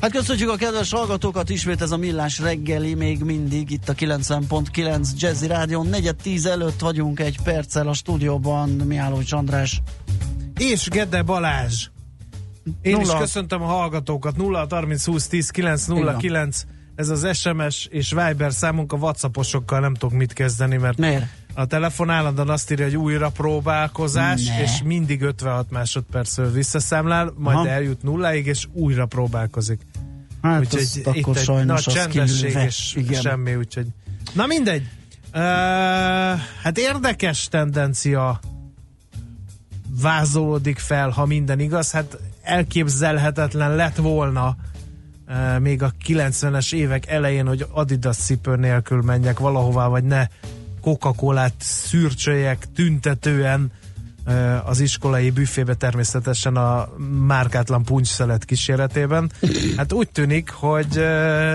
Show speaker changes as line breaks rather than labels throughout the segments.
Hát köszönjük a kedves hallgatókat, ismét ez a millás reggeli, még mindig itt a 90.9 Jazzy Rádion. Negyed tíz előtt vagyunk egy perccel a stúdióban, Mihálovics András.
És Gede Balázs. Én
Nulla.
is köszöntöm a hallgatókat. 0 30 20 10 9 0 9. Ez az SMS és Viber számunk a Whatsapposokkal nem tudok mit kezdeni, mert
Miért?
A telefon állandóan azt írja, hogy újra próbálkozás,
Ne.
és mindig 56 másodpercről visszaszámlál, majd
Aha.
eljut nulláig, és újra próbálkozik.
Hát
úgyhogy
azt
itt
akkor
egy
sajnos
nagy
az
csendesség és
Igen.
semmi, úgyhogy... Na mindegy. Uh, hát érdekes tendencia vázolódik fel, ha minden igaz. Hát elképzelhetetlen lett volna uh, még a 90-es évek elején, hogy Adidas cipő nélkül menjek valahová, vagy ne Coca-Colát szürcsöljek tüntetően az iskolai büfébe természetesen a márkátlan puncsszelet kíséretében. Hát úgy tűnik, hogy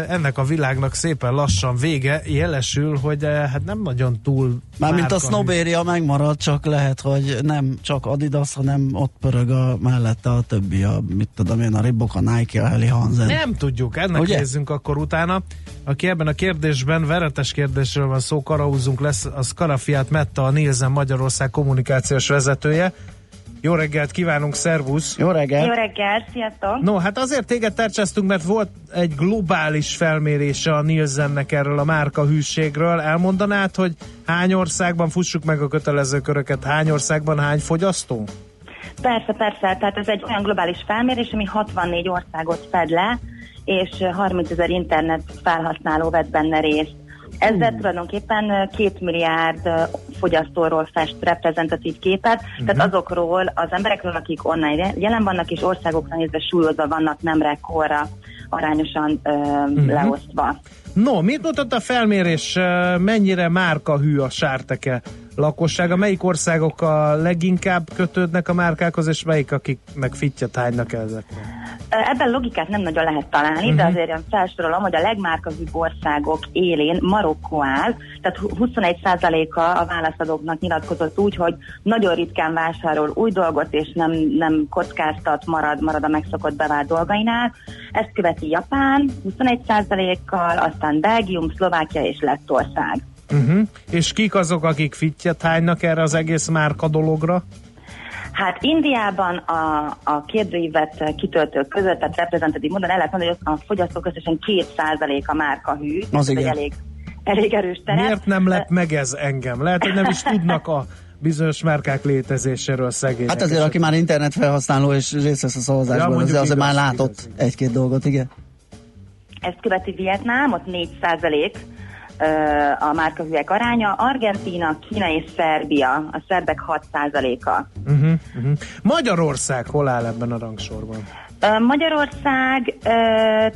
ennek a világnak szépen lassan vége, jelesül, hogy hát nem nagyon túl
Mármint a. Snowberia megmarad, csak lehet, hogy nem csak Adidas, hanem ott pörög a mellette a többi, a, mit tudom én, a Reebok, a Nike, a Helly Hansen.
Nem tudjuk, ennek
Ugye?
nézzünk akkor utána. Aki ebben a kérdésben, veretes kérdésről van szó, karaúzunk lesz, az Karafiát Metta, a Nielsen Magyarország kommunikációs vezetője. Jó reggelt kívánunk, szervusz!
Jó reggel!
Jó reggel, sziasztok!
No, hát azért téged tercseztünk, mert volt egy globális felmérése a Nielsennek erről a márka hűségről. Elmondanád, hogy hány országban fussuk meg a kötelező köröket, hány országban hány fogyasztó?
Persze, persze, tehát ez egy olyan globális felmérés, ami 64 országot fed le, és 30 ezer internet felhasználó vett benne részt. Ezzel tulajdonképpen két milliárd fogyasztóról fest reprezentatív képet, tehát azokról az emberekről, akik online jelen vannak, és országokra nézve súlyozva vannak nem rekkorra arányosan ö, leosztva.
No, mit mutat a felmérés, mennyire márkahű a sárteke lakossága? Melyik országok a leginkább kötődnek a márkákhoz, és melyik, akik meg fittyet hánynak ezekre?
Ebben logikát nem nagyon lehet találni, uh-huh. de azért én felsorolom, hogy a legmárkahűbb országok élén Marokkó áll, tehát 21%-a a válaszadóknak nyilatkozott úgy, hogy nagyon ritkán vásárol új dolgot, és nem, nem kockáztat, marad, marad a megszokott bevált dolgainál. Ezt követi Japán 21%-kal, aztán Belgium, Szlovákia és Lettország.
Uh-huh. És kik azok, akik fittyet hánynak erre az egész márka dologra?
Hát Indiában a, a kérdőívet kitöltők között, tehát reprezentatív módon el lehet mondani, hogy a fogyasztók összesen 2% a márka hű.
Az igen.
elég, elég erős terep.
Miért nem lep meg ez engem? Lehet, hogy nem is tudnak a bizonyos márkák létezéséről szegények.
Hát azért, aki már internet felhasználó és részt vesz a
Ja,
szavazásban,
mondjuk
azért, azért már látott
igaz.
egy-két dolgot, igen.
Ezt követi Vietnám, ott 4 ö, a márkahűek aránya. Argentína, Kína és Szerbia, a szerbek 6 a
Uh-huh, uh-huh. Magyarország hol áll ebben a rangsorban?
Magyarország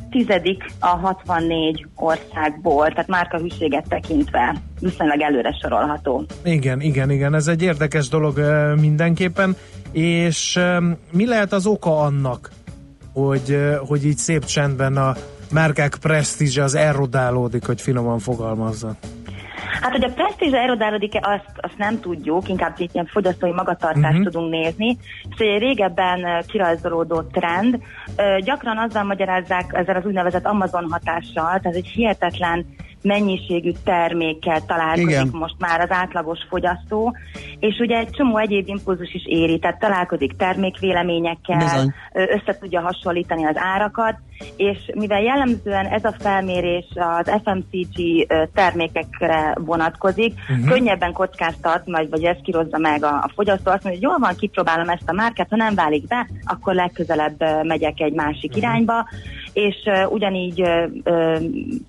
tizedik a 64 országból, tehát márkahűséget tekintve viszonylag előre sorolható.
Igen, igen, igen, ez egy érdekes dolog mindenképpen, és mi lehet az oka annak, hogy, hogy így szép csendben a márkák presztízse az erodálódik, hogy finoman fogalmazza.
Hát, hogy a presztízse erodálódik-e, azt, azt nem tudjuk, inkább ilyen fogyasztói magatartást uh-huh. tudunk nézni. Szóval egy régebben kirajzolódó trend. Gyakran azzal magyarázzák ezzel az úgynevezett Amazon hatással, tehát egy hihetetlen mennyiségű termékkel találkozik
Igen.
most már az átlagos fogyasztó, és ugye egy csomó egyéb impulzus is éri, tehát találkozik termékvéleményekkel,
Bizony.
össze tudja hasonlítani az árakat, és mivel jellemzően ez a felmérés az FMCG termékekre vonatkozik, uh-huh. könnyebben kockáztat, vagy, vagy ezt kirozza meg a, a fogyasztó, azt mondja, hogy jól van, kipróbálom ezt a márkát, ha nem válik be, akkor legközelebb megyek egy másik uh-huh. irányba, és uh, ugyanígy uh,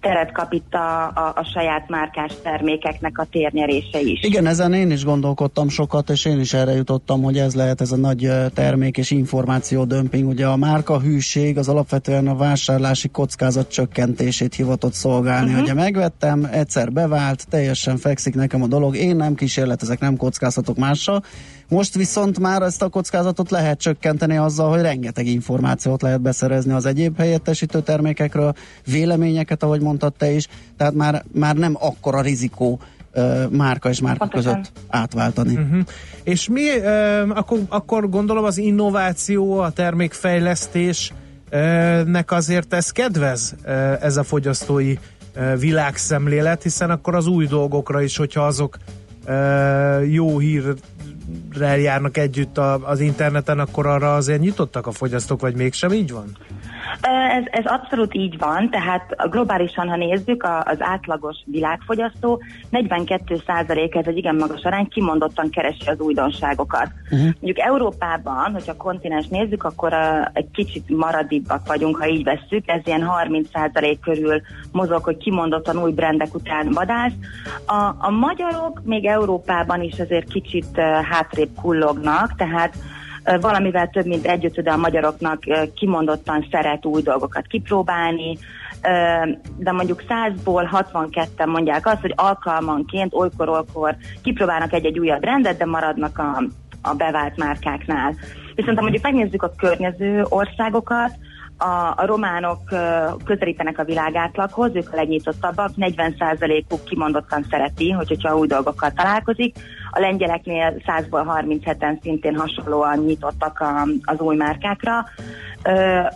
teret kap itt a, a, a saját márkás termékeknek a térnyerése is.
Igen, ezen én is gondolkodtam sokat, és én is erre jutottam, hogy ez lehet ez a nagy termék és információ dömping. Ugye a márka hűség az alapvetően a vásárlási kockázat csökkentését hivatott szolgálni. Uh-huh. Ugye megvettem, egyszer bevált, teljesen fekszik nekem a dolog, én nem kísérletezek, nem kockáztatok mással, most viszont már ezt a kockázatot lehet csökkenteni azzal, hogy rengeteg információt lehet beszerezni az egyéb helyettesítő termékekről, véleményeket, ahogy mondtad te is, tehát már, már nem akkora rizikó márka és márka Pontosan. között átváltani. Uh-huh.
És mi, uh, akkor, akkor gondolom az innováció, a termékfejlesztés nek azért ez kedvez, ez a fogyasztói világszemlélet, hiszen akkor az új dolgokra is, hogyha azok jó hírrel járnak együtt az interneten, akkor arra azért nyitottak a fogyasztók, vagy mégsem így van?
Ez, ez abszolút így van, tehát globálisan, ha nézzük, az átlagos világfogyasztó 42% ez egy igen magas arány, kimondottan keresi az újdonságokat. Uh-huh. Mondjuk Európában, hogyha kontinens nézzük, akkor egy kicsit maradibbak vagyunk, ha így vesszük, ez ilyen 30% körül mozog, hogy kimondottan új brendek után vadász. A, a magyarok még Európában is azért kicsit hátrébb kullognak, tehát valamivel több mint egyötöde a magyaroknak kimondottan szeret új dolgokat kipróbálni, de mondjuk 100-ból 62-en mondják azt, hogy alkalmanként, olykor-olkor kipróbálnak egy-egy újabb rendet, de maradnak a, a bevált márkáknál. Viszont ha mondjuk megnézzük a környező országokat, a, a románok közelítenek a világátlaghoz, ők a legnyitottabbak, 40%-uk kimondottan szereti, hogy, hogyha új dolgokkal találkozik. A lengyeleknél 100-ból 37-en szintén hasonlóan nyitottak a, az új márkákra.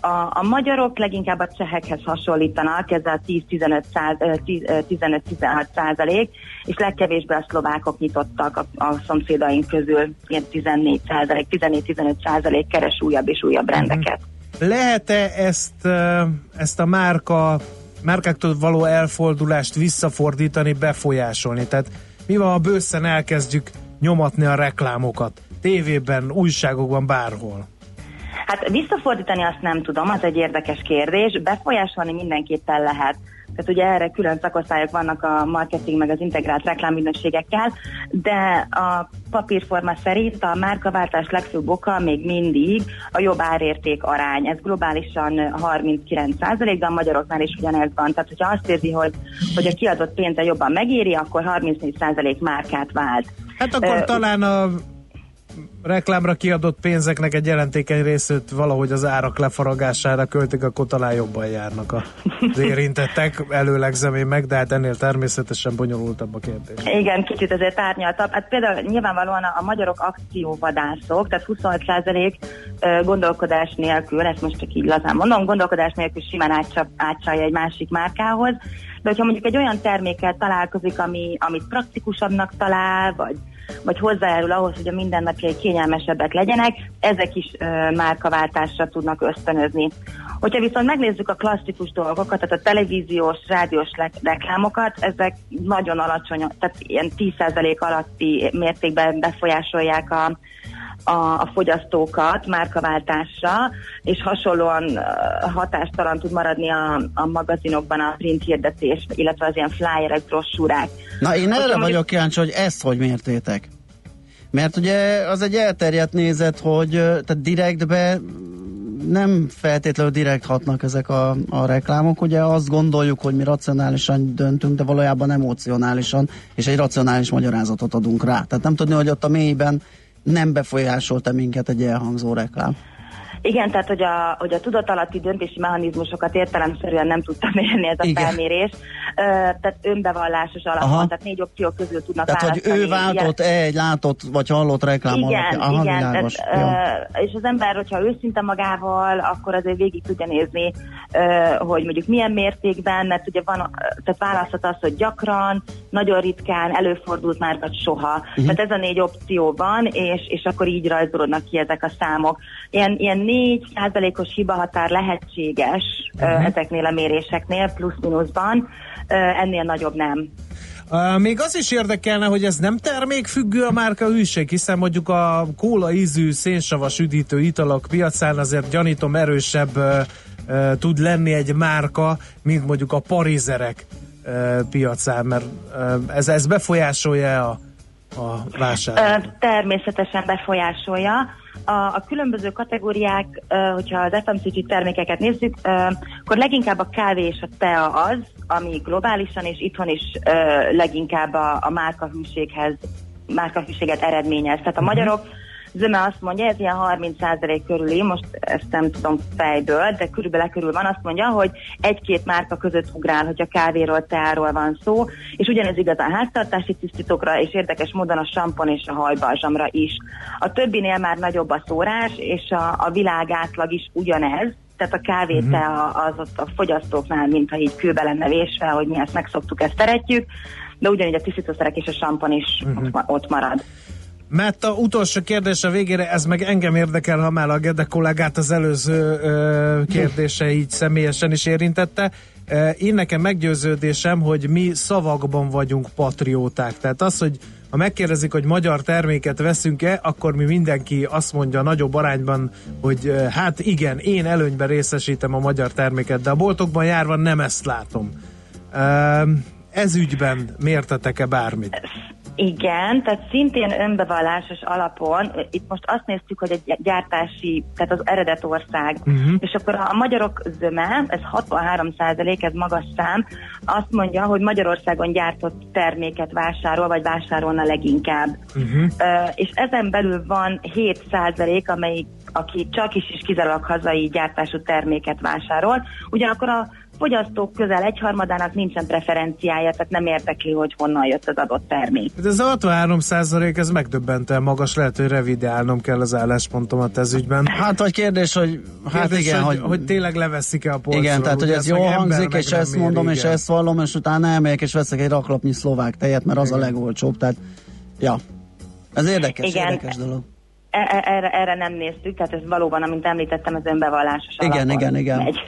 A, a magyarok leginkább a csehekhez hasonlítanak, ez a 10-15-16 százalék, és legkevésbé a szlovákok nyitottak a, a szomszédaink közül, ilyen 14 százalék, 14-15 százalék keres újabb és újabb rendeket. Mm-hmm.
Lehet-e ezt, ezt a márka, márkáktól való elfordulást visszafordítani, befolyásolni? Tehát mi van, ha bőszen elkezdjük nyomatni a reklámokat? Tévében, újságokban, bárhol.
Hát visszafordítani azt nem tudom, az egy érdekes kérdés. Befolyásolni mindenképpen lehet. Tehát ugye erre külön szakosztályok vannak a marketing meg az integrált reklámügynökségekkel, de a papírforma szerint a márkaváltás legfőbb oka még mindig a jobb árérték arány. Ez globálisan 39% de a magyaroknál is ugyanez van. Tehát, hogyha azt érzi, hogy, hogy a kiadott pénze jobban megéri, akkor 34% márkát vált.
Hát akkor uh, talán a reklámra kiadott pénzeknek egy jelentékeny részét valahogy az árak lefaragására költik, akkor talán jobban járnak az érintettek. Előlegzem én meg, de hát ennél természetesen bonyolultabb a kérdés.
Igen, kicsit azért árnyaltabb. Hát például nyilvánvalóan a, a magyarok akcióvadászok, tehát 25% gondolkodás nélkül, ezt most csak így lazán mondom, gondolkodás nélkül simán átcsalja egy másik márkához, de hogyha mondjuk egy olyan termékkel találkozik, ami, amit praktikusabbnak talál, vagy vagy hozzájárul ahhoz, hogy a mindennapjai kényelmesebbek legyenek, ezek is ö, márkaváltásra tudnak ösztönözni. Hogyha viszont megnézzük a klasszikus dolgokat, tehát a televíziós, rádiós reklámokat, ezek nagyon alacsony, tehát ilyen 10% alatti mértékben befolyásolják a, a, a fogyasztókat márkaváltásra, és hasonlóan hatástalan tud maradni a, a magazinokban a print hirdetés, illetve az ilyen flyerek, brossúrák.
Na én erre vagyok kíváncsi, hogy ezt hogy mértétek? Mert ugye az egy elterjedt nézet, hogy tehát direktbe nem feltétlenül direkt hatnak ezek a, a reklámok, ugye azt gondoljuk, hogy mi racionálisan döntünk, de valójában emocionálisan, és egy racionális magyarázatot adunk rá. Tehát nem tudni, hogy ott a mélyben nem befolyásolta minket egy elhangzó reklám.
Igen, tehát hogy a, hogy a tudatalatti döntési mechanizmusokat értelemszerűen nem tudtam mérni ez a Igen. felmérés. Uh, tehát önbevallásos alapon, Aha. tehát négy opció közül tudnak
Tehát, hogy ő váltott -e egy látott vagy hallott reklám
Igen, Aha, igen. Tehát, uh, és az ember, hogyha őszinte magával, akkor azért végig tudja nézni, uh, hogy mondjuk milyen mértékben, mert ugye van, tehát választhat az, hogy gyakran, nagyon ritkán, előfordult már, vagy soha. Uh-huh. Tehát ez a négy opció van, és, és akkor így rajzolódnak ki ezek a számok. Ilyen, ilyen 4 százalékos hibahatár lehetséges uh-huh. ezeknél a méréseknél, plusz-minuszban, ennél nagyobb nem.
Még az is érdekelne, hogy ez nem termékfüggő a márka hűség, hiszen mondjuk a kóla ízű, szénsavas üdítő italok piacán azért gyanítom erősebb uh, uh, tud lenni egy márka, mint mondjuk a parizerek uh, piacán, mert ez, ez befolyásolja a, a vásárt?
Természetesen befolyásolja. A, a különböző kategóriák, hogyha az FMCG termékeket nézzük, akkor leginkább a kávé és a tea az, ami globálisan és itthon is leginkább a, a márkahűséghez, márkahűséget eredményez. Tehát a uh-huh. magyarok zöme azt mondja, ez ilyen 30% körüli, most ezt nem tudom fejből, de körülbelül körül van, azt mondja, hogy egy-két márka között ugrál, hogyha kávéról, teáról van szó, és ugyanez igaz a háztartási tisztítókra, és érdekes módon a sampon és a hajbalzsamra is. A többinél már nagyobb a szórás, és a, a világ átlag is ugyanez, tehát a kávé uh-huh. az ott a fogyasztóknál, mintha így kőbe lenne vésve, hogy mi ezt megszoktuk, ezt szeretjük, de ugyanígy a tisztítószerek és a sampon is uh-huh. ott, ott marad.
Mert a utolsó kérdés a végére, ez meg engem érdekel, ha már a Gede kollégát az előző ö, kérdése így személyesen is érintette. Én nekem meggyőződésem, hogy mi szavakban vagyunk patrióták. Tehát az, hogy ha megkérdezik, hogy magyar terméket veszünk-e, akkor mi mindenki azt mondja nagyobb arányban, hogy hát igen, én előnyben részesítem a magyar terméket, de a boltokban járva nem ezt látom. Ez ügyben mértetek-e bármit?
Igen, tehát szintén önbevallásos alapon, itt most azt néztük, hogy egy gyártási, tehát az eredet ország, uh-huh. és akkor a magyarok zöme, ez 63 százalék, ez magas szám, azt mondja, hogy Magyarországon gyártott terméket vásárol, vagy vásárolna leginkább. Uh-huh. Uh, és ezen belül van 7 százalék, amelyik, aki csak is is kizárólag hazai gyártású terméket vásárol, ugyanakkor a fogyasztók közel egyharmadának nincsen preferenciája, tehát nem érdekli, hogy honnan jött az adott termék.
De ez a 63 százalék, ez megdöbbentően magas, lehet, hogy revideálnom kell az álláspontomat ez ügyben.
Hát vagy kérdés, hogy hát kérdés, igen,
hogy, hogy, hogy tényleg leveszik-e a polcról.
Igen, tehát hogy ez jó hangzik, és ezt mondom, igen. és ezt vallom, és utána elmegyek, és veszek egy raklapnyi szlovák tejet, mert az igen. a legolcsóbb, tehát ja, ez érdekes, igen. érdekes dolog.
E, e, erre, erre nem néztük, tehát ez valóban, amint említettem, az önbevallásos
Igen, igen, igen. Megy.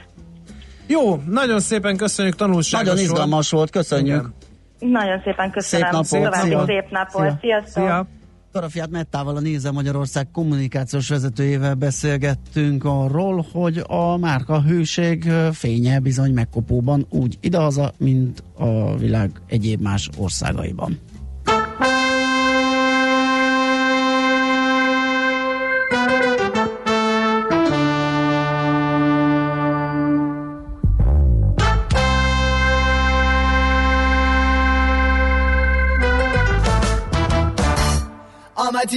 Jó, nagyon szépen köszönjük, tanulságos
Nagyon izgalmas volt, köszönjük.
Igen. Nagyon szépen köszönöm.
Szép napot. Szia.
Szép napot. Szia. Sziasztok. Szia.
Karafiát Mettával, a Nézze Magyarország kommunikációs vezetőjével beszélgettünk arról, hogy a márka hőség fénye bizony megkopóban úgy idehaza, mint a világ egyéb más országaiban.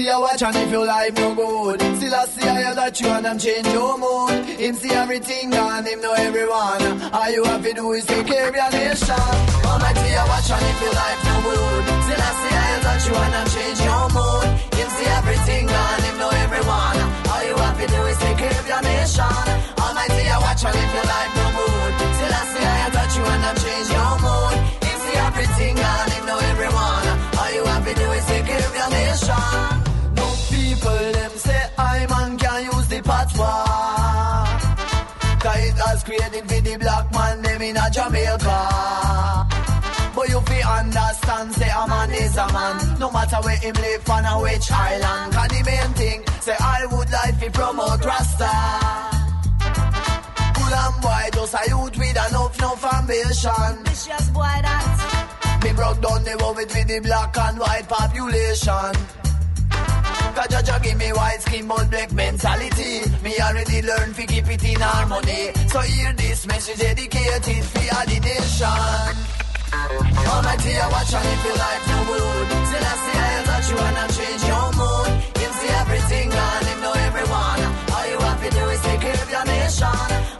Almighty, I watch and if your life no good. Still I see I that you and I'm change your mood. Him see everything and him know everyone. All you have to do is take care of your nation. Almighty, I watch and if your life no good. Still I see I that you and I'm change your mood. Him see everything and him know everyone. All you have to do is take care of your nation. Almighty, I watch and if your life no good. Still I see I that you and I'm change your mood. Him see everything and him know everyone. All you have to do is take care of your nation people them say I man can use the patois. Cause it has created for the black man them in a Jamaica. But you fi understand, say a man is a man. No matter where him live on a which island. Cause the main thing, say I would like to promote Rasta. Pull and boy, just a youth with enough, enough ambition
Vicious boy that.
Me broke down the world with the black and white population Cause Jaja give me white skin but black mentality. Me already learned to keep it in harmony. So hear this message dedicated for the nation. Almighty, I watch and if your life no good Still I see I touch you I change your mood. Him see everything and him know everyone. All you have to do is take care of your nation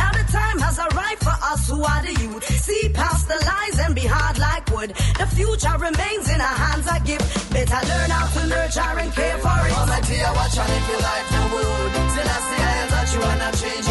Us who are the youth. See past the lies and be hard like wood. The future remains in our hands, I give. Better learn how to nurture and care for it.
My dear, watch on if your life no good. Till I see I touch you I change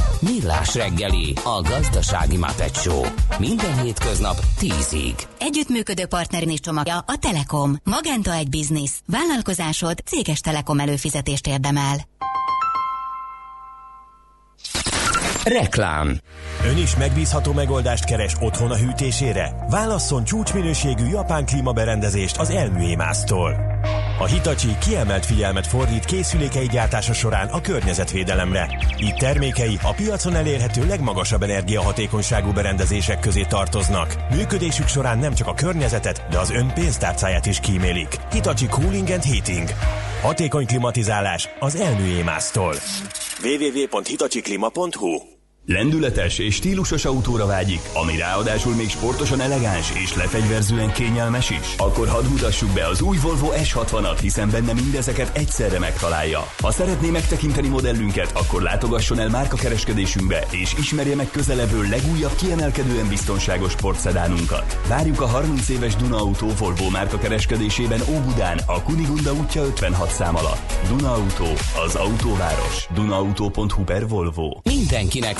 Millás reggeli, a gazdasági Muppet Show. Minden hétköznap 10-ig.
Együttműködő partnerin is csomagja a Telekom. Magenta egy biznisz. Vállalkozásod céges Telekom előfizetést érdemel.
Reklám.
Ön is megbízható megoldást keres otthon a hűtésére? Válasszon csúcsminőségű japán klímaberendezést az Elműémásztól. A Hitachi kiemelt figyelmet fordít készülékei gyártása során a környezetvédelemre. Így termékei a piacon elérhető legmagasabb energiahatékonyságú berendezések közé tartoznak. Működésük során nem csak a környezetet, de az ön pénztárcáját is kímélik. Hitachi Cooling and Heating. Hatékony klimatizálás az Elműémásztól. www.hitachiclima.hu
Lendületes és stílusos autóra vágyik, ami ráadásul még sportosan elegáns és lefegyverzően kényelmes is? Akkor hadd mutassuk be az új Volvo S60-at, hiszen benne mindezeket egyszerre megtalálja. Ha szeretné megtekinteni modellünket, akkor látogasson el márkakereskedésünkbe, és ismerje meg közelebbről legújabb kiemelkedően biztonságos sportszedánunkat. Várjuk a 30 éves Duna Auto Volvo márkakereskedésében Óbudán, a Kunigunda útja 56 szám alatt. Duna Auto, az autóváros. Dunaauto.hu per Volvo.
Mindenkinek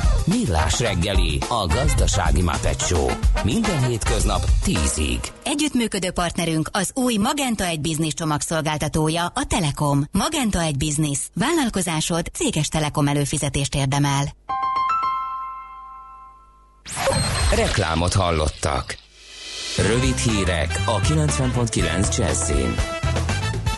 Millás reggeli, a gazdasági Muppet Show. Minden hétköznap 10-ig.
Együttműködő partnerünk az új Magenta egy biznisz csomagszolgáltatója, a Telekom. Magenta egy biznisz. Vállalkozásod céges Telekom előfizetést érdemel.
Reklámot hallottak. Rövid hírek a 90.9 Jazzin.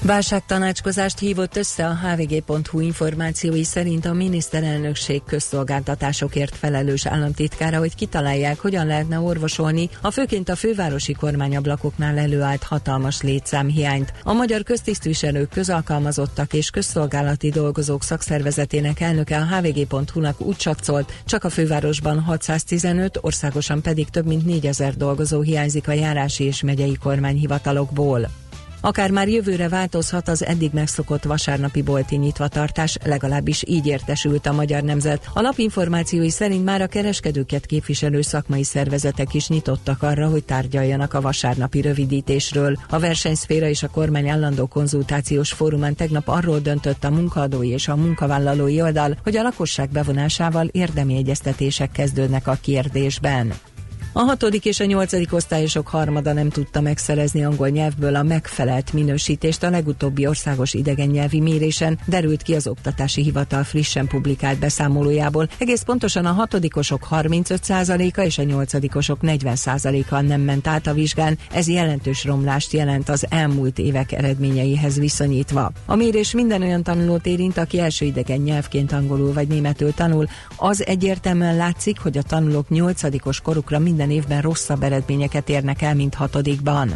Válságtanácskozást hívott össze a hvg.hu információi szerint a miniszterelnökség közszolgáltatásokért felelős államtitkára, hogy kitalálják, hogyan lehetne orvosolni a főként a fővárosi kormányablakoknál előállt hatalmas létszámhiányt. A magyar köztisztviselők, közalkalmazottak és közszolgálati dolgozók szakszervezetének elnöke a hvg.hu-nak úgy csatcolt, csak a fővárosban 615, országosan pedig több mint 4000 dolgozó hiányzik a járási és megyei kormányhivatalokból. Akár már jövőre változhat az eddig megszokott vasárnapi bolti nyitvatartás, legalábbis így értesült a Magyar Nemzet. A nap információi szerint már a kereskedőket képviselő szakmai szervezetek is nyitottak arra, hogy tárgyaljanak a vasárnapi rövidítésről. A versenyszféra és a kormány állandó konzultációs fórumán tegnap arról döntött a munkaadói és a munkavállalói oldal, hogy a lakosság bevonásával érdemi egyeztetések kezdődnek a kérdésben. A hatodik és a nyolcadik osztályosok harmada nem tudta megszerezni angol nyelvből a megfelelt minősítést a legutóbbi országos idegen nyelvi mérésen, derült ki az Oktatási Hivatal frissen publikált beszámolójából. Egész pontosan a hatodikosok 35%-a és a nyolcadikosok 40%-a nem ment át a vizsgán, ez jelentős romlást jelent az elmúlt évek eredményeihez viszonyítva. A mérés minden olyan tanulót érint, aki első idegen nyelvként angolul vagy németül tanul, az egyértelműen látszik, hogy a tanulók nyolcadikos korukra minden minden évben rosszabb eredményeket érnek el, mint hatodikban.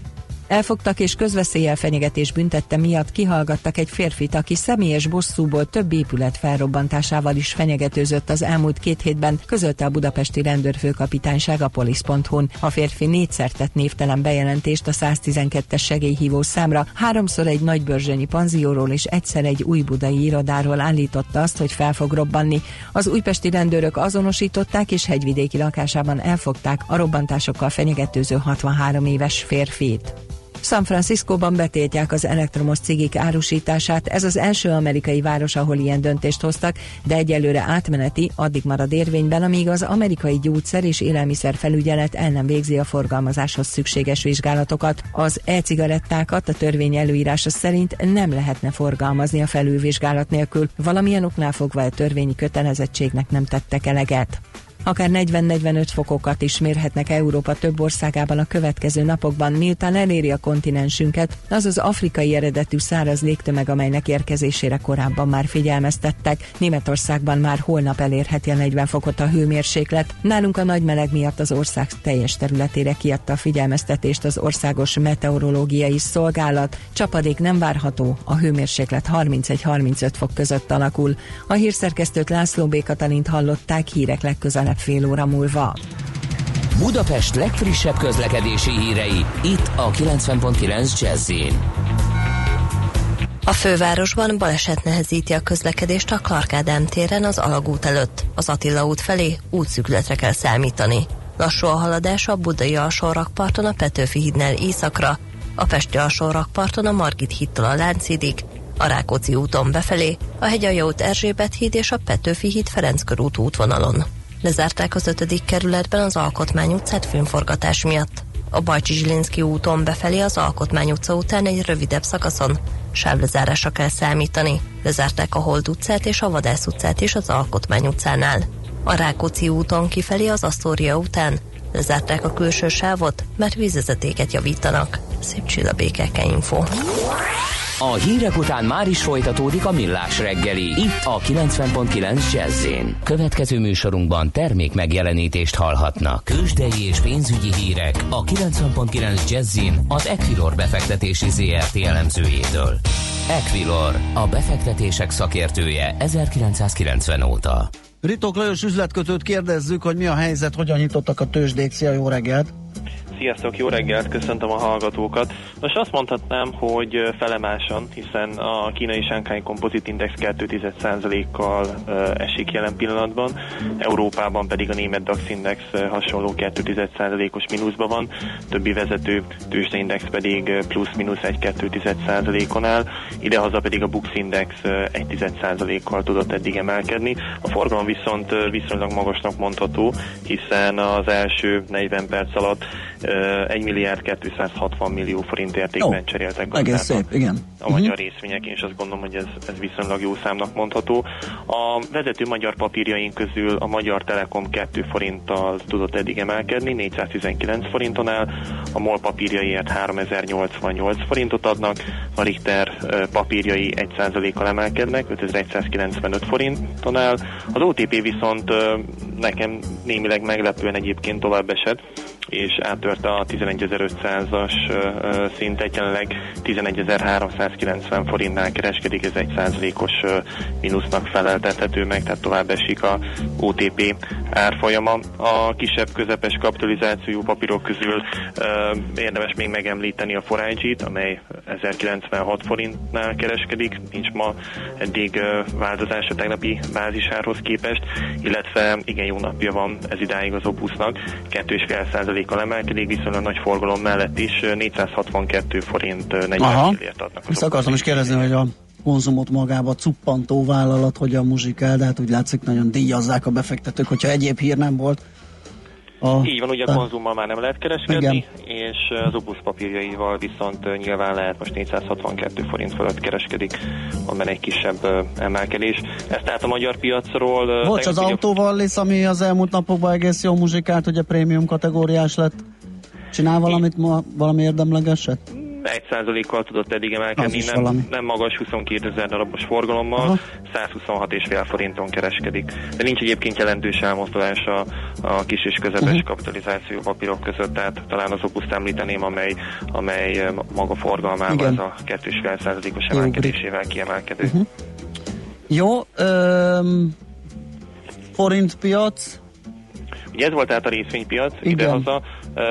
Elfogtak és közveszéllyel fenyegetés büntette miatt kihallgattak egy férfit, aki személyes bosszúból több épület felrobbantásával is fenyegetőzött az elmúlt két hétben, közölte a budapesti rendőrfőkapitányság a polisz.hu-n. A férfi négyszer tett névtelen bejelentést a 112-es segélyhívó számra, háromszor egy nagybörzsönyi panzióról és egyszer egy új budai irodáról állította azt, hogy fel fog robbanni. Az újpesti rendőrök azonosították és hegyvidéki lakásában elfogták a robbantásokkal fenyegetőző 63 éves férfit. San Franciscóban betiltják az elektromos cigik árusítását. Ez az első amerikai város, ahol ilyen döntést hoztak, de egyelőre átmeneti, addig marad érvényben, amíg az amerikai gyógyszer és élelmiszer felügyelet el nem végzi a forgalmazáshoz szükséges vizsgálatokat. Az e-cigarettákat a törvény előírása szerint nem lehetne forgalmazni a felülvizsgálat nélkül. Valamilyen oknál fogva a törvényi kötelezettségnek nem tettek eleget akár 40-45 fokokat is mérhetnek Európa több országában a következő napokban, miután eléri a kontinensünket, az az afrikai eredetű száraz légtömeg, amelynek érkezésére korábban már figyelmeztettek. Németországban már holnap elérheti a 40 fokot a hőmérséklet. Nálunk a nagy meleg miatt az ország teljes területére kiadta a figyelmeztetést az Országos Meteorológiai Szolgálat. Csapadék nem várható, a hőmérséklet 31-35 fok között alakul. A hírszerkesztőt László B. Katalint hallották hírek legközelebb fél óra múlva.
Budapest legfrissebb közlekedési hírei, itt a 90.9 jazz
a fővárosban baleset nehezíti a közlekedést a Clark Ádám téren az Alagút előtt. Az Attila út felé útszükletre kell számítani. Lassú a haladás a Budai alsórakparton a Petőfi hídnál északra, a Pesti alsórakparton a Margit hídtól a Lánchídig, a Rákóczi úton befelé, a Hegyalja út Erzsébet híd és a Petőfi híd Ferenc körút útvonalon. Lezárták az ötödik kerületben az Alkotmány utcát filmforgatás miatt. A Bajcsi Zsilinszki úton befelé az Alkotmány utca után egy rövidebb szakaszon sávlezárásra kell számítani. Lezárták a Hold utcát és a Vadász utcát is az Alkotmány utcánál. A Rákóczi úton kifelé az Asztória után lezárták a külső sávot, mert vízvezetéket javítanak. Szép csillabékeke info.
A hírek után már is folytatódik a millás reggeli. Itt a 90.9 jazz Következő műsorunkban termék megjelenítést hallhatnak. Kősdei és pénzügyi hírek a 90.9 jazz az Equilor befektetési ZRT elemzőjétől. Equilor, a befektetések szakértője 1990 óta.
Ritok Lajos üzletkötőt kérdezzük, hogy mi a helyzet, hogyan nyitottak a tőzsdék. Szia, jó reggelt!
Sziasztok, jó reggelt, köszöntöm a hallgatókat. Most azt mondhatnám, hogy felemásan, hiszen a kínai Shanghai Composite Index 2,1%-kal esik jelen pillanatban, Európában pedig a német DAX Index hasonló 2,1%-os mínuszban van, többi vezető tőzsdeindex pedig plusz-minusz 1,2%-on áll, idehaza pedig a Bux Index 1,1%-kal tudott eddig emelkedni. A forgalom viszont viszonylag magasnak mondható, hiszen az első 40 perc alatt 1 milliárd 260 millió forint értékben oh, cseréltek
Egész szép, igen.
A magyar uh-huh. részvények, én is azt gondolom, hogy ez, ez viszonylag jó számnak mondható. A vezető magyar papírjaink közül a Magyar Telekom 2 forinttal tudott eddig emelkedni, 419 forinton áll, a MOL papírjaiért 3088 forintot adnak, a Richter papírjai 1%-kal emelkednek, 5195 forinton áll, az OTP viszont nekem némileg meglepően egyébként tovább esett, és áttörte a 11.500-as szintet, jelenleg 11.390 forintnál kereskedik, ez egy százalékos mínusznak feleltethető meg, tehát tovább esik a OTP árfolyama. A kisebb közepes kapitalizációjú papírok közül érdemes még megemlíteni a Forage-t, amely 1096 forintnál kereskedik, nincs ma eddig változás a tegnapi bázisárhoz képest, illetve igen jó napja van ez idáig az Opusnak, 2,5%-kal emelkedik, viszonylag nagy forgalom mellett is 462 forint 40 fillért adnak.
Ezt akartam is kérdezni, hogy a konzumot magába cuppantó vállalat hogyan muzsikál, de hát úgy látszik nagyon díjazzák a befektetők, hogyha egyéb hír nem volt,
a, Így van, ugye a konzummal már nem lehet kereskedni, igen. és az Opus papírjaival viszont nyilván lehet most 462 forint fölött kereskedik, van benne egy kisebb emelkedés. Ezt tehát a magyar piacról...
Bocs, az autóval lesz, ami az elmúlt napokban egész jó muzsikált, ugye prémium kategóriás lett. Csinál valamit ma, valami érdemlegeset?
1%-kal tudott eddig emelkedni, nem, nem magas 22 ezer darabos forgalommal, 126,5 forinton kereskedik. De nincs egyébként jelentős elmozdulás a, a kis és közepes uh-huh. kapitalizáció papírok között, tehát talán az opuszt említeném, amely, amely maga forgalmával ez a 2,5%-os emelkedésével kiemelkedő. Uh-huh.
Jó, um, forintpiac,
Ugye ez volt tehát a részvénypiac idehaza.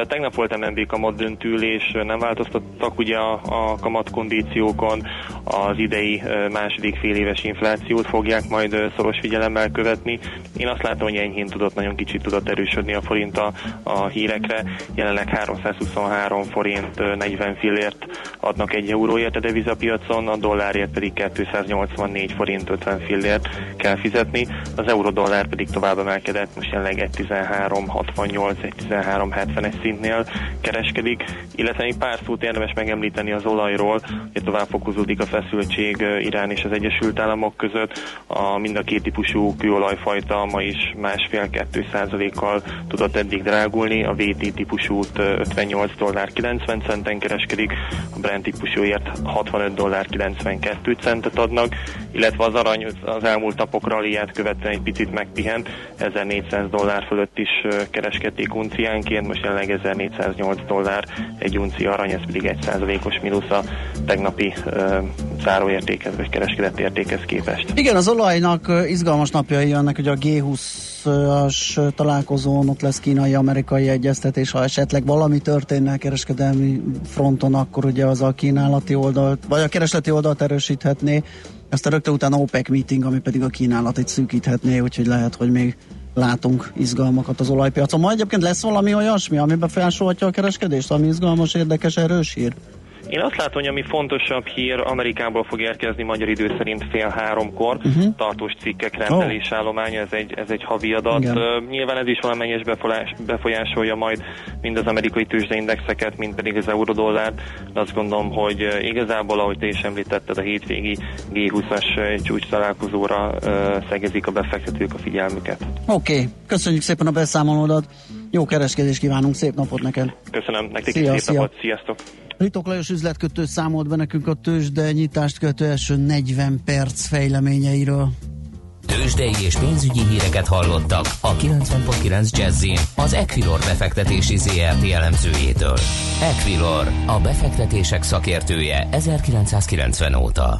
Tegnap volt MNB kamat döntülés, nem változtattak ugye a, a kamatkondíciókon, az idei második fél éves inflációt fogják majd szoros figyelemmel követni. Én azt látom, hogy enyhén tudott, nagyon kicsit tudott erősödni a forint a, a hírekre. Jelenleg 323 forint 40 fillért adnak egy euróért a devizapiacon, a dollárért pedig 284 forint 50 fillért kell fizetni. Az euró-dollár pedig tovább emelkedett, most jelenleg 1.1368, 1.1370 szintnél kereskedik, illetve még pár szót érdemes megemlíteni az olajról, hogy tovább fokozódik a feszültség Irán és az Egyesült Államok között. A mind a két típusú kőolajfajta ma is másfél-kettő százalékkal tudott eddig drágulni, a VT típusút 58 dollár 90 centen kereskedik, a Brent típusúért 65 dollár 92 centet adnak, illetve az arany az elmúlt napokra ilyet követően egy picit megpihent, 1400 dollár fölött is kereskedték unciánként, most jelenleg 1408 dollár egy unci arany, ez pedig egy százalékos mínusz a tegnapi uh, záróértékhez vagy kereskedett értékhez képest.
Igen, az olajnak izgalmas napjai jönnek, hogy a G20-as találkozón ott lesz kínai-amerikai egyeztetés, ha esetleg valami történne a kereskedelmi fronton, akkor ugye az a kínálati oldalt, vagy a keresleti oldalt erősíthetné, aztán rögtön utána OPEC meeting, ami pedig a kínálatot szűkíthetné, úgyhogy lehet, hogy még látunk izgalmakat az olajpiacon. Ma egyébként lesz valami olyasmi, ami befolyásolhatja a kereskedést, ami izgalmas, érdekes, erős hír?
Én azt látom, hogy ami fontosabb hír, Amerikából fog érkezni magyar idő szerint fél háromkor, uh-huh. tartós cikkek rendelésállománya, ez egy, ez egy havi adat. Uh, nyilván ez is befolyás, befolyásolja majd mind az amerikai tőzsdeindexeket, mind pedig az eurodollárt, de azt gondolom, hogy igazából, ahogy te is említetted, a hétvégi G20-as csúcs találkozóra uh, szegezik a befektetők a figyelmüket.
Oké, okay. köszönjük szépen a beszámolódat, jó kereskedést kívánunk, szép napot neked!
Köszönöm, nektek szia, is szép szia. napot, sziasztok!
Ritok Lajos üzletkötő számolt be nekünk a tőzsde nyitást követő első 40 perc fejleményeiről.
Tőzsdei és pénzügyi híreket hallottak a 90.9 jazz az Equilor befektetési ZRT elemzőjétől. Equilor, a befektetések szakértője 1990 óta.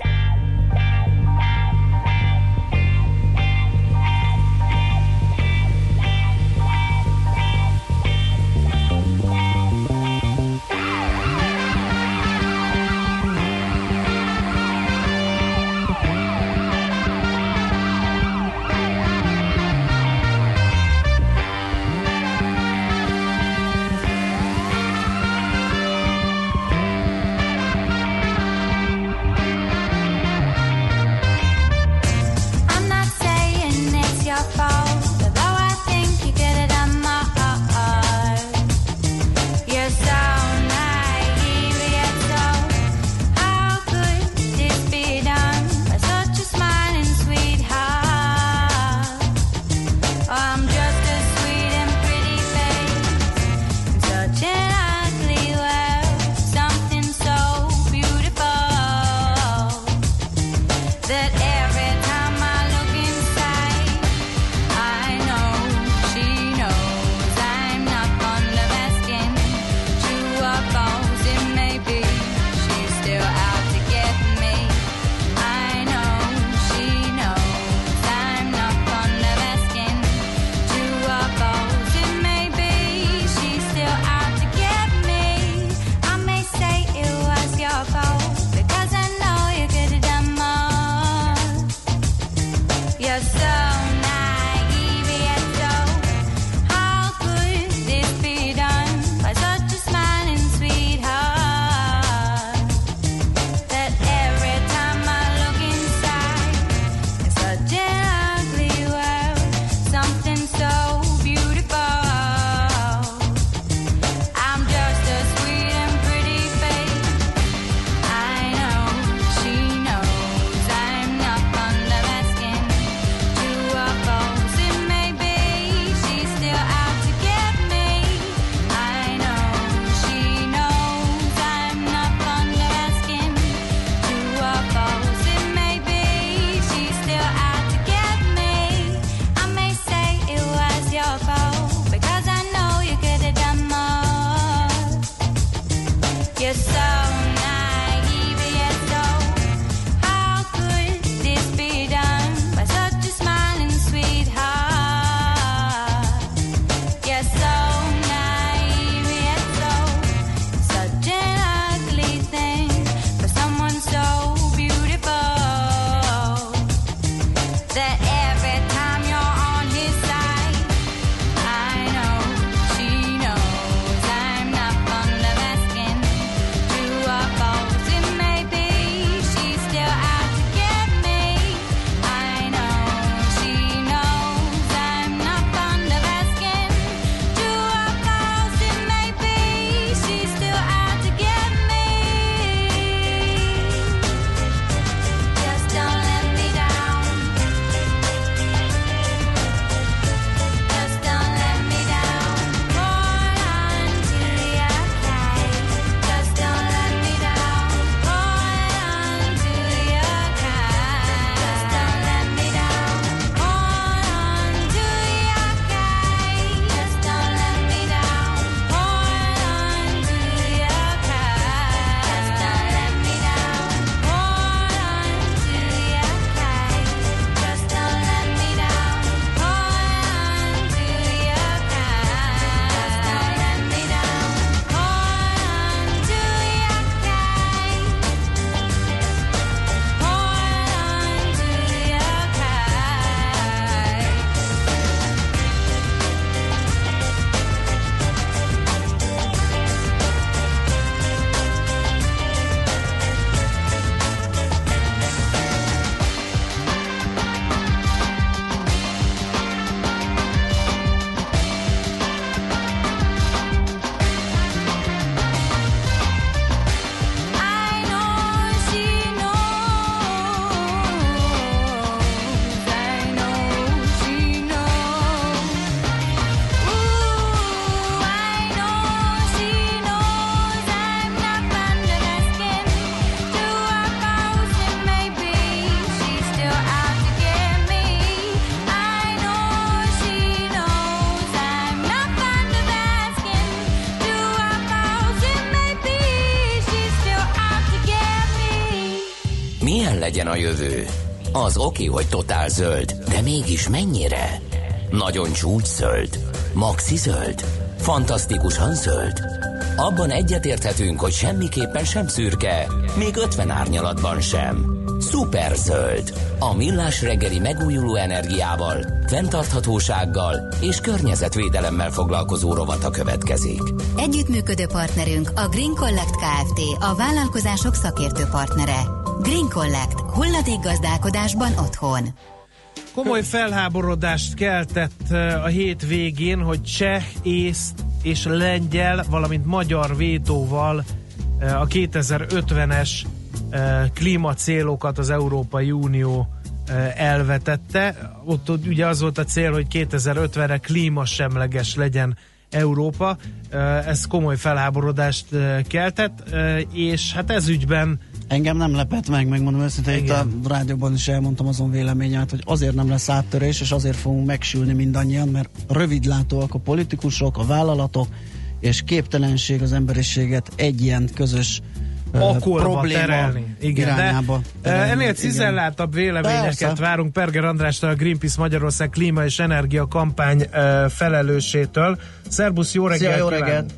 Legyen a jövő? Az oké, hogy totál zöld, de mégis mennyire? Nagyon csúcs zöld? Maxi zöld? Fantasztikusan zöld? Abban egyetérthetünk, hogy semmiképpen sem szürke, még 50 árnyalatban sem. Szuper zöld. A millás reggeli megújuló energiával, fenntarthatósággal és környezetvédelemmel foglalkozó rovata következik.
Együttműködő partnerünk a Green Collect Kft. A vállalkozások szakértő partnere. Green Collect. Hulladékgazdálkodásban otthon.
Komoly felháborodást keltett a hét végén, hogy cseh, ész és lengyel, valamint magyar vétóval a 2050-es eh, klímacélokat az Európai Unió elvetette. Ott ugye az volt a cél, hogy 2050-re klímasemleges legyen Európa. Ez komoly felháborodást keltett, és hát ez ügyben
Engem nem lepett meg, megmondom őszintén, itt a rádióban is elmondtam azon véleményemet, hogy azért nem lesz áttörés, és azért fogunk megsülni mindannyian, mert rövidlátóak a politikusok, a vállalatok, és képtelenség az emberiséget egy ilyen közös
Akorba probléma terelni.
Igen, irányába.
De terelni, ennél cizellátabb véleményeket Persze. várunk Perger Andrástól, a Greenpeace Magyarország klíma és energia kampány felelősétől. Szerbusz, jó reggelt! Szia,
jó reggelt!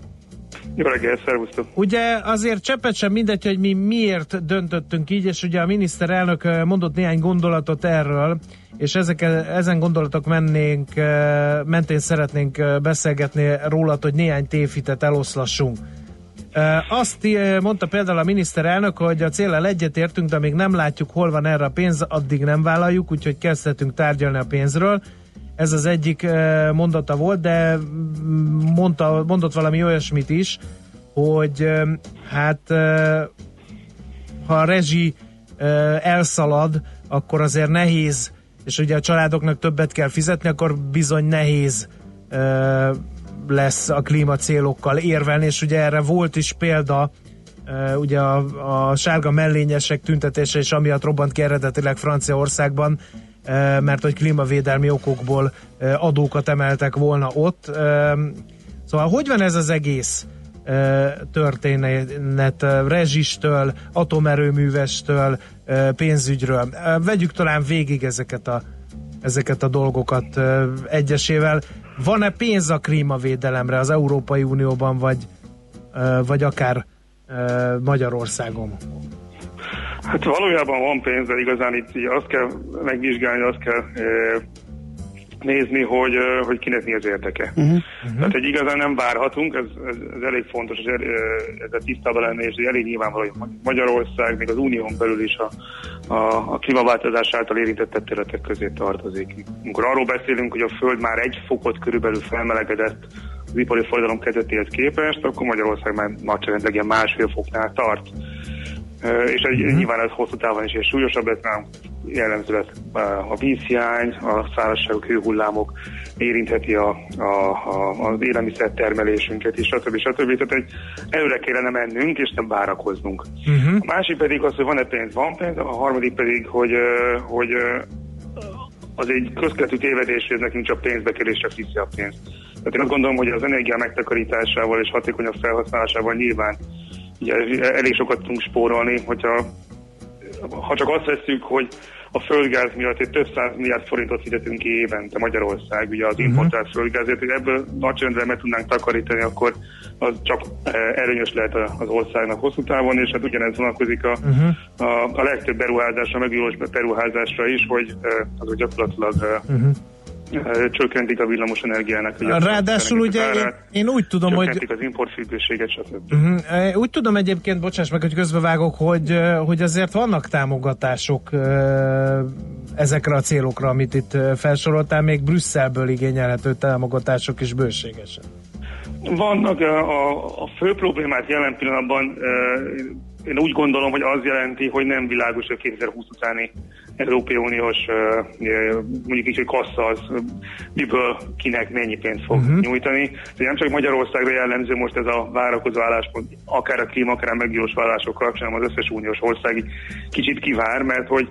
Jó reggelt, szervusztok!
Ugye azért cseppet sem mindegy, hogy mi miért döntöttünk így, és ugye a miniszterelnök mondott néhány gondolatot erről, és ezek, ezen gondolatok mennénk, mentén szeretnénk beszélgetni róla, hogy néhány tévhitet eloszlassunk. Azt mondta például a miniszterelnök, hogy a célral egyetértünk, de még nem látjuk, hol van erre a pénz, addig nem vállaljuk, úgyhogy kezdhetünk tárgyalni a pénzről. Ez az egyik mondata volt, de mondta, mondott valami olyasmit is, hogy hát ha a rezsi elszalad, akkor azért nehéz, és ugye a családoknak többet kell fizetni, akkor bizony nehéz lesz a klímacélokkal érvelni, és ugye erre volt is példa, ugye a, a sárga mellényesek tüntetése és amiatt robbant ki eredetileg Franciaországban, mert hogy klímavédelmi okokból adókat emeltek volna ott. Szóval hogy van ez az egész történet rezsistől, atomerőművestől, pénzügyről? Vegyük talán végig ezeket a, ezeket a dolgokat egyesével. Van-e pénz a klímavédelemre az Európai Unióban, vagy, vagy akár Magyarországon?
Hát valójában van pénz, de igazán itt azt kell megvizsgálni, azt kell nézni, hogy, hogy kinek mi az érdeke. Uh-huh. Uh-huh. Tehát, hogy igazán nem várhatunk, ez, ez, ez elég fontos, hogy ezzel tisztában lenni, és elég nyilvánvaló, hogy Magyarország, még az unión belül is a, a, a klímaváltozás által érintett területek közé tartozik. Amikor arról beszélünk, hogy a Föld már egy fokot körülbelül felmelegedett az ipari forradalom kezdetéhez képest, akkor Magyarország már nagyságrendileg másfél foknál tart. És egy, uh-huh. nyilván ez hosszú távon is és súlyosabb lesz, nálunk jellemző lesz a vízhiány, a szárazságok, hőhullámok érintheti a, a, a, az élelmiszer termelésünket, és stb. stb. Tehát egy előre kellene mennünk, és nem várakoznunk. Uh-huh. A másik pedig az, hogy van-e pénz, van pénz, a harmadik pedig, hogy, hogy az egy közkeletű tévedés, hogy nekünk csak pénzbe csak viszi a pénzt. Tehát én azt gondolom, hogy az energia megtakarításával és hatékonyabb felhasználásával nyilván ugye, elég sokat tudunk spórolni, hogyha ha csak azt veszük, hogy a földgáz miatt egy több száz milliárd forintot fizetünk ki évente Magyarország, ugye az uh-huh. importált földgázért, hogy ebből nagyságrendben meg tudnánk takarítani, akkor az csak eh, előnyös lehet az országnak hosszú távon, és hát ugyanez vonatkozik a, uh-huh. a, a legtöbb beruházásra, megújulós beruházásra is, hogy eh, az gyakorlatilag uh-huh csökkentik a villamos energiának.
Ráadásul ugye én, én úgy tudom,
hogy... az importfüggőséget, stb.
Uh-huh. Úgy tudom egyébként, bocsáss meg, hogy közbevágok, hogy, hogy azért vannak támogatások ezekre a célokra, amit itt felsoroltál, még Brüsszelből igényelhető támogatások is bőségesen.
Vannak a, a, a fő problémát jelen pillanatban én úgy gondolom, hogy az jelenti, hogy nem világos a 2020 utáni Európai Uniós mondjuk így, hogy kassa az miből kinek mennyi pénzt fog uh-huh. nyújtani. De nem csak Magyarországra jellemző most ez a várakozó álláspont, akár a klíma, akár a meggyilós vállások kapcsán az összes uniós ország kicsit kivár, mert hogy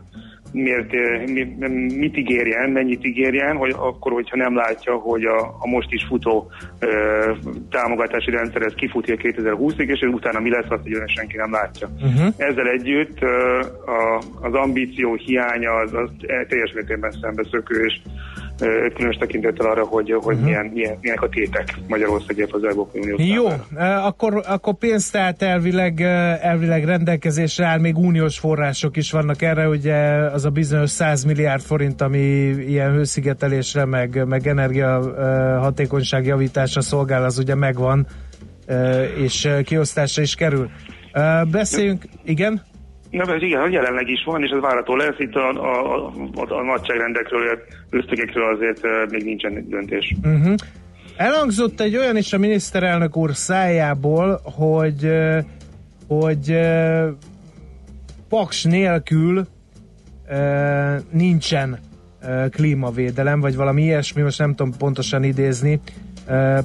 miért, mi, mit ígérjen, mennyit ígérjen, hogy akkor, hogyha nem látja, hogy a, a most is futó ö, támogatási rendszer ez kifutja 2020-ig, és utána mi lesz, azt hogy senki nem látja. Uh-huh. Ezzel együtt ö, a, az ambíció hiánya az, az teljes mértékben szembeszökő, és különös tekintettel arra, hogy, hogy uh-huh. milyen, milyen, milyenek a tétek Magyarországért az Európai Unió
Jó, akkor, akkor pénzt tehát elvileg, elvileg rendelkezésre áll, még uniós források is vannak erre, ugye az a bizonyos 100 milliárd forint, ami ilyen hőszigetelésre, meg, meg energia hatékonyság javításra szolgál, az ugye megvan, és kiosztásra is kerül. Beszéljünk, igen?
Na, ez igen, jelenleg is van, és ez várható lesz. Itt a, a, a, a nagyságrendekről, ösztögekről azért még nincsen döntés.
Uh-huh. Elhangzott egy olyan is a miniszterelnök úr szájából, hogy, hogy paks nélkül nincsen klímavédelem, vagy valami ilyesmi, most nem tudom pontosan idézni.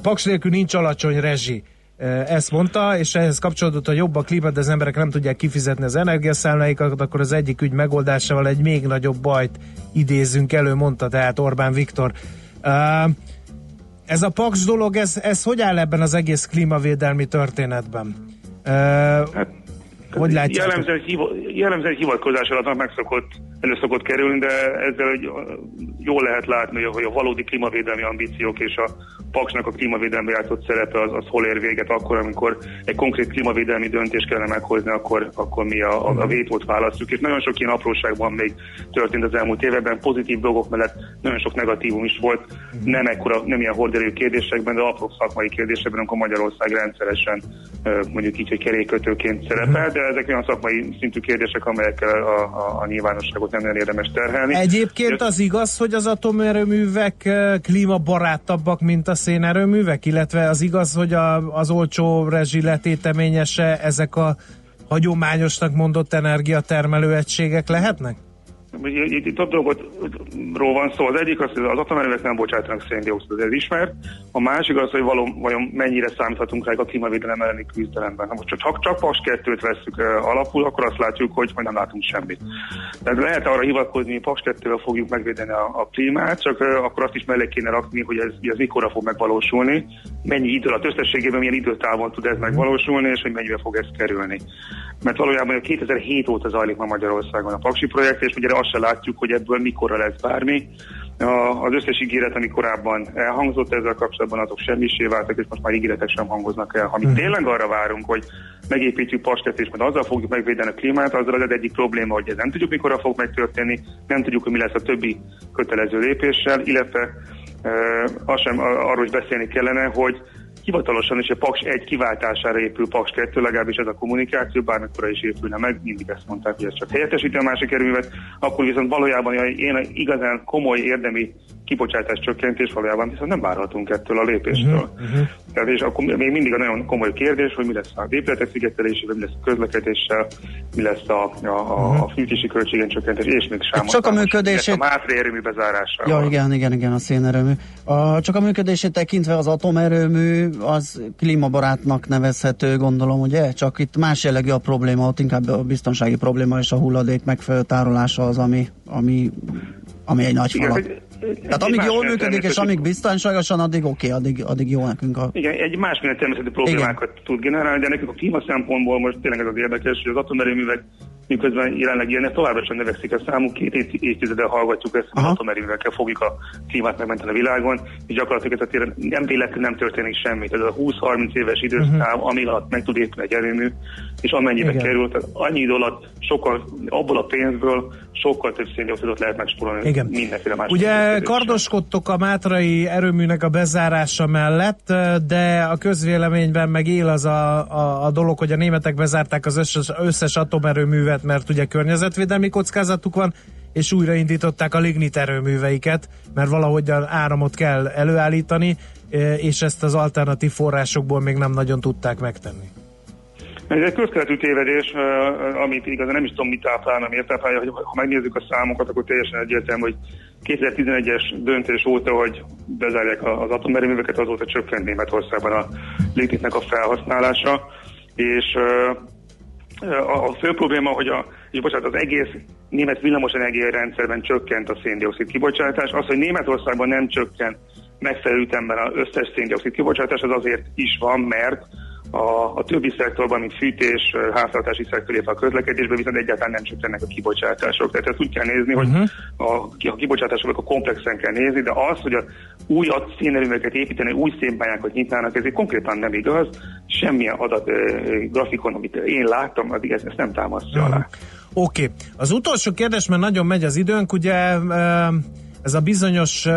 Paks nélkül nincs alacsony rezsi. Ezt mondta, és ehhez kapcsolódott, hogy jobb a klíma, de az emberek nem tudják kifizetni az energiaszámláikat, akkor az egyik ügy megoldásával egy még nagyobb bajt idézünk elő, mondta tehát Orbán Viktor. Ez a Paks dolog, ez, ez hogy áll ebben az egész klímavédelmi történetben? Hát, hogy látják?
Jellemzően, jellemzően hivatkozás alatt meg szokott, elő szokott kerülni, de ezzel hogy jól lehet látni, hogy a valódi klímavédelmi ambíciók és a Paksnak a klímavédelmi játszott szerepe az, az hol ér véget akkor, amikor egy konkrét klímavédelmi döntést kellene meghozni, akkor, akkor mi a, a, a vétót választjuk. És nagyon sok ilyen apróságban még történt az elmúlt években, pozitív dolgok mellett nagyon sok negatívum is volt, nem ekkora, nem ilyen horderő kérdésekben, de apró szakmai kérdésekben, amikor Magyarország rendszeresen mondjuk így, hogy kerékötőként szerepel, de ezek olyan szakmai szintű kérdések, amelyekkel a, a, a nyilvánosságot nem nagyon érdemes terhelni.
Egyébként az igaz, hogy az atomerőművek klímabarátabbak, mint a szénerőművek, illetve az igaz, hogy a, az olcsó rezsi letéteményese ezek a hagyományosnak mondott energiatermelő egységek lehetnek?
Itt, itt több dolgokról van szó. Az egyik az, hogy az atomerőművek nem bocsátanak széndiokszidot, ez ismert. A másik az, hogy való, vajon mennyire számíthatunk rá a klímavédelem elleni küzdelemben. Ha most csak, csak PAS 2-t veszük alapul, akkor azt látjuk, hogy majd nem látunk semmit. Tehát lehet arra hivatkozni, hogy PAS 2 fogjuk megvédeni a, a klímát, csak akkor azt is mellé kéne rakni, hogy ez, ez mikorra fog megvalósulni, mennyi idő alatt összességében milyen időtávon tud ez megvalósulni, és hogy mennyibe fog ez kerülni. Mert valójában 2007 óta zajlik ma Magyarországon a Paksi projekt, és ugye azt se látjuk, hogy ebből mikorra lesz bármi. Az összes ígéret, ami korábban elhangzott ezzel kapcsolatban, azok semmisé váltak, és most már ígéretek sem hangoznak el. Ha mi mhm. tényleg arra várunk, hogy megépítjük Pastet, és majd azzal fogjuk megvédeni a klímát, azzal az egyik probléma, hogy ez nem tudjuk, mikorra fog megtörténni, nem tudjuk, hogy mi lesz a többi kötelező lépéssel, illetve azt sem arról is beszélni kellene, hogy hivatalosan is a Paks 1 kiváltására épül Paks 2, legalábbis ez a kommunikáció, bármikor is épülne meg, mindig ezt mondták, hogy ez csak helyettesíti a másik erőművet, akkor viszont valójában én igazán komoly érdemi kibocsátás csökkentés valójában viszont nem várhatunk ettől a lépéstől. Uh-huh, uh-huh. Tehát és akkor még mindig a nagyon komoly kérdés, hogy mi lesz a épületek szigetelésével, mi lesz a közlekedéssel, mi lesz a, a, a, uh-huh. a fűtési költségen csökkentés, és még
sámos. Csak a működését...
A Mátré erőmű bezárása.
Ja, igen, igen, igen, a szénerőmű. A, csak a működését tekintve az atomerőmű az klímabarátnak nevezhető, gondolom, ugye? Csak itt más jellegű a probléma, ott inkább a biztonsági probléma és a hulladék megfelelő tárolása az, ami, ami, ami egy nagy falat. Igen, tehát amíg jól működik, és amíg biztonságosan, addig oké, okay, addig, addig jó nekünk a...
Igen, egy más természetű problémákat Igen. tud generálni, de nekünk a klíma szempontból most tényleg ez az érdekes, hogy az atomerőművek miközben jelenleg ilyen továbbra sem növekszik a számuk, két évtizeddel hallgatjuk ezt, hogy atomerőművekkel fogjuk a klímát megmenteni a világon, és gyakorlatilag ez a téren nem véletlenül nem történik semmi. Ez a 20-30 éves időszám, uh-huh. ami alatt meg tud épülni egy erőmű, és amennyibe Igen. kerül, tehát annyi idő alatt sokkal, abból a pénzből sokkal több széndiokszidot lehet megspórolni Igen. mindenféle más.
Ugye kardoskodtok a Mátrai erőműnek a bezárása mellett, de a közvéleményben meg él az a, a, a dolog, hogy a németek bezárták az összes, összes atomerőművet, mert ugye környezetvédelmi kockázatuk van, és újraindították a lignit erőműveiket, mert valahogy áramot kell előállítani, és ezt az alternatív forrásokból még nem nagyon tudták megtenni.
Ez egy közkeletű tévedés, amit igazán nem is tudom, mit táplálna, miért táplálja, hogy ha megnézzük a számokat, akkor teljesen egyértelmű, hogy 2011-es döntés óta, hogy bezárják az atomerőműveket, azóta csökkent Németországban a lignitnek a felhasználása, és a, fő probléma, hogy a, és bocsánat, az egész német villamosenergia rendszerben csökkent a széndiokszid kibocsátás. Az, hogy Németországban nem csökkent megfelelő ütemben az összes széndiokszid kibocsátás, az azért is van, mert a, a többi szektorban, mint fűtés, háztartási szektor, illetve a közlekedésben viszont egyáltalán nem csökkennek a kibocsátások. Tehát ezt úgy kell nézni, uh-huh. hogy a, a kibocsátásoknak a komplexen kell nézni, de az, hogy a új szénerőműveket építeni, új szénbányákat nyitnának, ez konkrétan nem igaz. Semmilyen adat, grafikon, amit én láttam, addig ezt, ezt nem támasztja uh-huh. alá.
Oké. Okay. Az utolsó kérdés, mert nagyon megy az időnk, ugye ez a bizonyos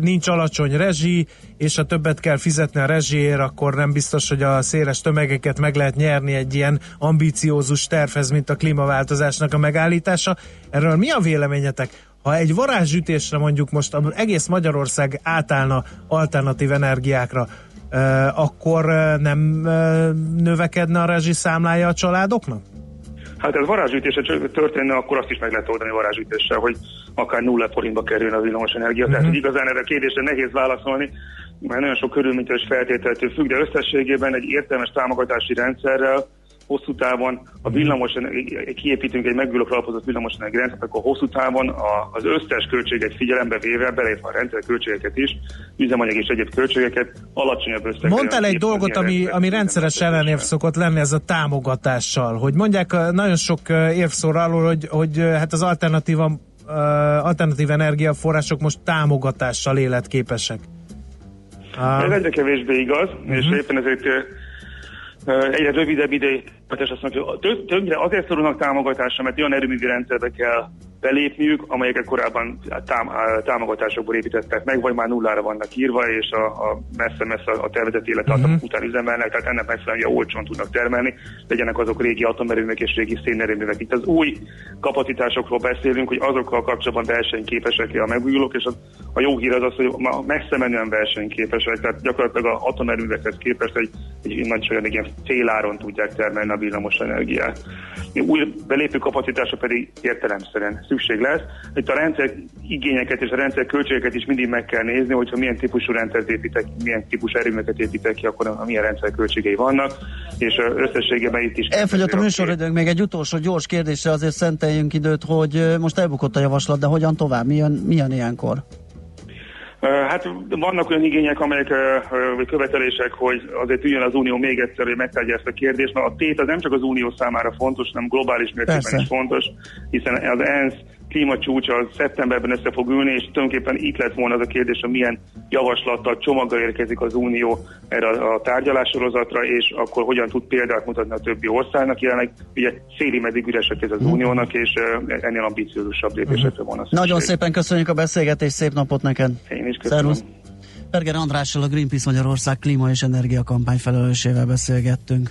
nincs alacsony rezsi, és ha többet kell fizetni a rezsiért, akkor nem biztos, hogy a széles tömegeket meg lehet nyerni egy ilyen ambíciózus tervhez, mint a klímaváltozásnak a megállítása. Erről mi a véleményetek? Ha egy varázsütésre mondjuk most egész Magyarország átállna alternatív energiákra, akkor nem növekedne a rezsi számlája a családoknak?
Hát ez varázsütése történne, akkor azt is meg lehet oldani varázsütéssel, hogy akár nulla forintba kerülne a villamos energia. Uh-huh. Tehát hogy igazán erre a kérdésre nehéz válaszolni, mert nagyon sok körülménytől és feltételtől függ, de összességében egy értelmes támogatási rendszerrel hosszú távon a villamos, kiépítünk egy megújulókra alapozott villamos rendszert, akkor hosszú távon a, az összes költséget figyelembe véve, beleértve a rendszer költségeket is, üzemanyag és egyéb költségeket alacsonyabb összegre.
Mondtál egy dolgot, ami, ami rendszeres ellenév szokott lenni, ez a támogatással, hogy mondják nagyon sok érv szól arról, hogy, hogy hát az alternatíva alternatív energiaforrások most támogatással életképesek.
Ez egyre kevésbé igaz, uh-huh. és mhm. éppen ezért egyre rövidebb ideig, és azt mondja, hogy többre azért szorulnak támogatásra, mert olyan erőművi rendszerbe kell belépniük, amelyeket korábban tám, támogatásokból építettek meg, vagy már nullára vannak írva, és a, a messze-messze a tervezett élettartam uh-huh. után üzemelnek, tehát ennek megfelelően olcsón tudnak termelni, legyenek azok régi atomerőművek és régi szénerőművek. Itt az új kapacitásokról beszélünk, hogy azokkal kapcsolatban versenyképesek a megújulók, és az, a jó hír az az, hogy ma messze menően versenyképesek, tehát gyakorlatilag a atomerőművekhez képest egy, egy nagy olyan ilyen féláron tudják termelni a villamos energiát. Új belépő kapacitások pedig értelemszerűen szükség lesz. Itt a rendszer igényeket és a rendszer költségeket is mindig meg kell nézni, hogyha milyen típusú rendszert építek, milyen típusú erőművet építek ki, akkor a milyen rendszer költségei vannak, és összességében itt is...
Elfogyott a műsoridőnk, még egy utolsó gyors kérdésre azért szenteljünk időt, hogy most elbukott a javaslat, de hogyan tovább? Milyen, milyen ilyenkor?
Hát vannak olyan igények, amelyek, vagy követelések, hogy azért üljön az Unió még egyszer, hogy megtárgya ezt a kérdést, mert a tét az nem csak az Unió számára fontos, hanem globális mértékben is fontos, hiszen az ENSZ klímacsúcs az szeptemberben össze fog ülni, és tulajdonképpen itt lett volna az a kérdés, hogy milyen javaslattal, csomaggal érkezik az Unió erre a tárgyalássorozatra, és akkor hogyan tud példát mutatni a többi országnak. Jelenleg ugye széli meddig üresek ez az uh-huh. Uniónak, és ennél ambiciózusabb lépésekre uh-huh. van
az. Nagyon szépen köszönjük a beszélgetést, szép napot neked!
Én is köszönöm. Szervusz.
Berger Andrással a Greenpeace Magyarország klíma és energia kampány felelősével beszélgettünk.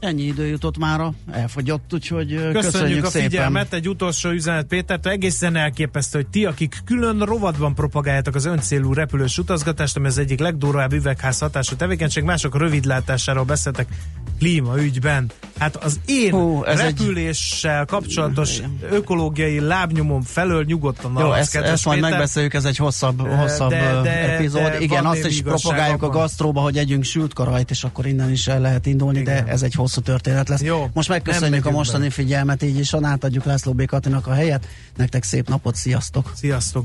Ennyi idő jutott mára, elfogyott, úgyhogy köszönjük,
köszönjük
a
szépen. figyelmet. Egy utolsó üzenet Pétertől. Egészen elképesztő, hogy ti, akik külön rovatban propagáljátok az öncélú repülős utazgatást, ami az egyik legdurvább üvegház hatású tevékenység, mások rövidlátásáról beszéltek klímaügyben. Hát az én Hú, repüléssel egy... kapcsolatos ökológiai lábnyomom felől nyugodtan
Jó, ezt, ezt majd megbeszéljük, ez egy hosszabb, hosszabb de, de, epizód. De Igen, azt is propagáljuk a gasztróba, hogy együnk sült karajt, és akkor innen is el lehet indulni, Igen. de ez egy hosszú történet lesz. Jó, Most megköszönjük a mostani be. figyelmet, így is átadjuk László B. Katinak a helyet. Nektek szép napot, sziasztok!
Sziasztok!